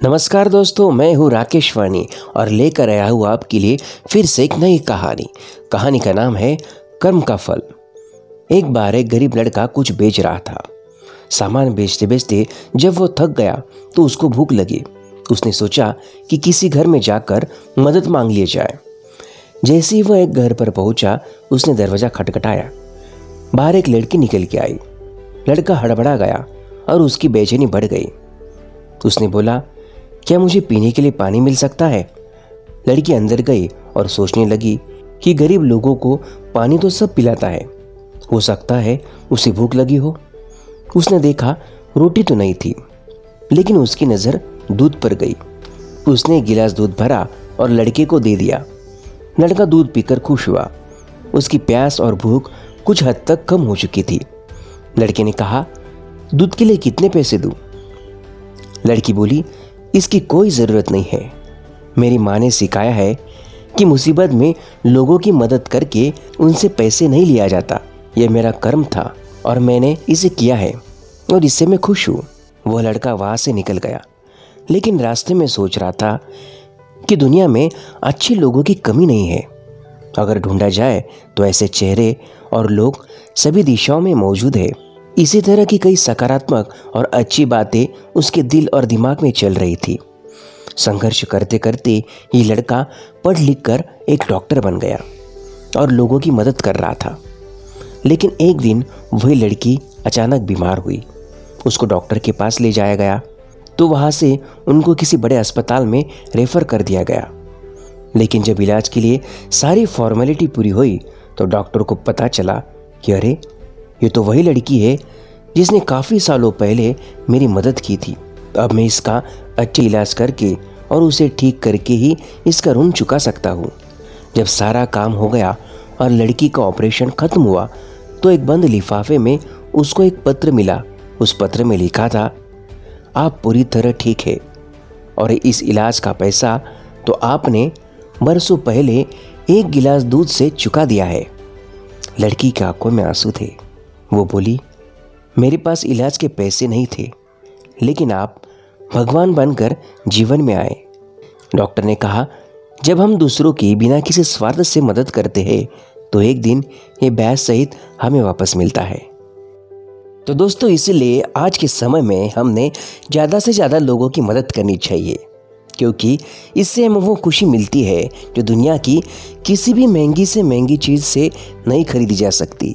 नमस्कार दोस्तों, मैं हूँ राकेश वानी और लेकर आया हूँ आपके लिए फिर से एक नई कहानी। कहानी का नाम है कर्म का फल। एक बार एक गरीब लड़का कुछ बेच रहा था। सामान बेचते बेचते जब वो थक गया तो उसको भूख लगी। उसने सोचा कि किसी घर में जाकर मदद मांग लिया जाए। जैसे ही वह एक घर पर पहुँचा, उसने दरवाज़ा खटखटाया। बाहर एक लड़की निकल के आई। लड़का हड़बड़ा गया और उसकी बेचैनी बढ़ गई। उसने बोला क्या मुझे पीने के लिए पानी मिल सकता है? लड़की अंदर गई और सोचने लगी कि गरीब लोगों को पानी तो सब पिलाता है। हो सकता है उसे भूख लगी हो। उसने देखा रोटी तो नहीं थी, लेकिन उसकी नज़र दूध पर गई। उसने गिलास दूध भरा और लड़के को दे दिया। लड़का दूध पीकर खुश हुआ। उसकी प्यास और भूख कुछ हद तक कम हो चुकी थी। लड़के ने कहा, दूध के लिए कितने पैसे दूँ? लड़की बोली इसकी कोई ज़रूरत नहीं है। मेरी माँ ने सिखाया है कि मुसीबत में लोगों की मदद करके उनसे पैसे नहीं लिया जाता। यह मेरा कर्म था और मैंने इसे किया है और इससे मैं खुश हूँ। वह लड़का वहाँ से निकल गया। लेकिन रास्ते में सोच रहा था कि दुनिया में अच्छे लोगों की कमी नहीं है। अगर ढूंढा जाए तो ऐसे चेहरे और लोग सभी दिशाओं में मौजूद है। इसी तरह की कई सकारात्मक और अच्छी बातें उसके दिल और दिमाग में चल रही थी। संघर्ष करते करते ये लड़का पढ़ लिख कर एक डॉक्टर बन गया और लोगों की मदद कर रहा था। लेकिन एक दिन वही लड़की अचानक बीमार हुई। उसको डॉक्टर के पास ले जाया गया तो वहाँ से उनको किसी बड़े अस्पताल में रेफर कर दिया गया। लेकिन जब इलाज के लिए सारी फॉर्मेलिटी पूरी हुई तो डॉक्टर को पता चला कि अरे ये तो वही लड़की है जिसने काफ़ी सालों पहले मेरी मदद की थी। अब मैं इसका अच्छे इलाज करके और उसे ठीक करके ही इसका ऋण चुका सकता हूँ। जब सारा काम हो गया और लड़की का ऑपरेशन खत्म हुआ तो एक बंद लिफाफे में उसको एक पत्र मिला। उस पत्र में लिखा था, आप पूरी तरह ठीक है और इस इलाज का पैसा तो आपने बरसों पहले एक गिलास दूध से चुका दिया है लड़की की आँखों में आँसू थे। वो बोली, मेरे पास इलाज के पैसे नहीं थे, लेकिन आप भगवान बनकर जीवन में आए। डॉक्टर ने कहा, जब हम दूसरों की बिना किसी स्वार्थ से मदद करते हैं तो एक दिन ये बैस सहित हमें वापस मिलता है। तो दोस्तों, इसीलिए आज के समय में हमने ज़्यादा से ज़्यादा लोगों की मदद करनी चाहिए, क्योंकि इससे हमें वो खुशी मिलती है जो दुनिया की किसी भी महँगी से महँगी चीज़ से नहीं खरीदी जा सकती।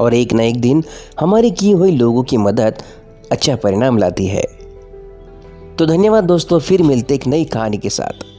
और एक न एक दिन हमारी की हुई लोगों की मदद अच्छा परिणाम लाती है। तो धन्यवाद दोस्तों, फिर मिलते एक नई कहानी के साथ।